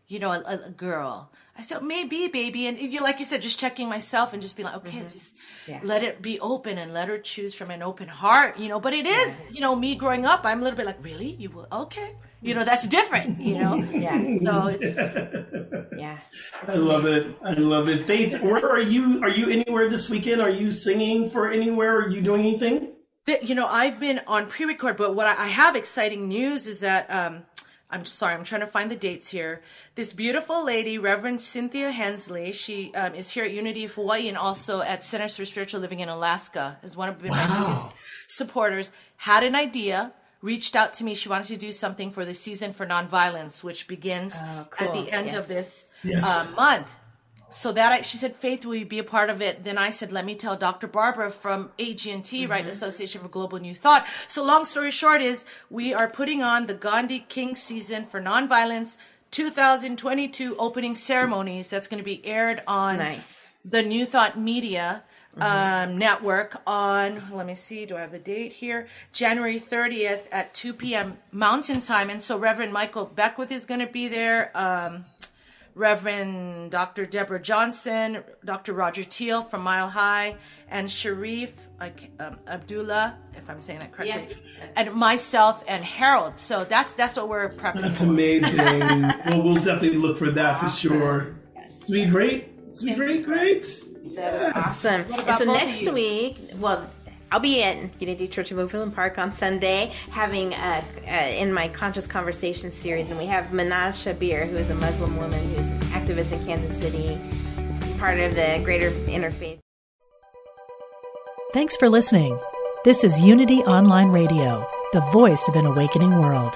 you know, a, a, a girl." I said, "Maybe, baby." And you like you said, just checking myself and just be like, "Okay, just let it be open and let her choose from an open heart." You know, but it is, you know, me growing up, I'm a little bit like, "Really? You will? Okay." You know, that's different. You know,
Yeah.
so it's
Yeah.
I love it. I love it. Faith, where are you? Are you anywhere this weekend? Are you singing for anywhere? Are you doing anything?
You know, I've been on pre-record, but what I, I have exciting news is that um, I'm sorry, I'm trying to find the dates here. This beautiful lady, Reverend Cynthia Hensley, she um, is here at Unity of Hawaii and also at Centers for Spiritual Living in Alaska, is one of my biggest supporters. Had an idea, reached out to me. She wanted to do something for the season for nonviolence, which begins at
cool.
the end
Yes.
of this
Yes.
uh, month. So that I, she said, Faith, will you be a part of it? Then I said, let me tell Dr. Barbara from AGNT, right, Association for Global New Thought. So long story short is we are putting on the Gandhi King season for nonviolence 2022 opening ceremonies. That's going to be aired on
Nice.
the New Thought Media um, network on, let me see, do I have the date here? January 30th at 2 p.m. Mountain Time. And so Reverend Michael Beckwith is going to be there. Um, Reverend Dr. Deborah Johnson, Dr. Roger Teel from Mile Hi, and Sharif um, Abdullah, if I'm saying that correctly, and myself and Harold. So that's that's what we're prepping
That's
for.
amazing. well, we'll definitely look for that for sure. It's be great. It's be great. Great. Yes.
Awesome. And so next week, well, I'll be in Unity Church of Overland Park on Sunday, having uh, uh, in my Conscious Conversation series, and we have Mahnaz Shabbir, who is a Muslim woman who's an activist in Kansas City, part of the Greater Interfaith.
Thanks for listening. This is Unity Online Radio, the voice of an awakening world.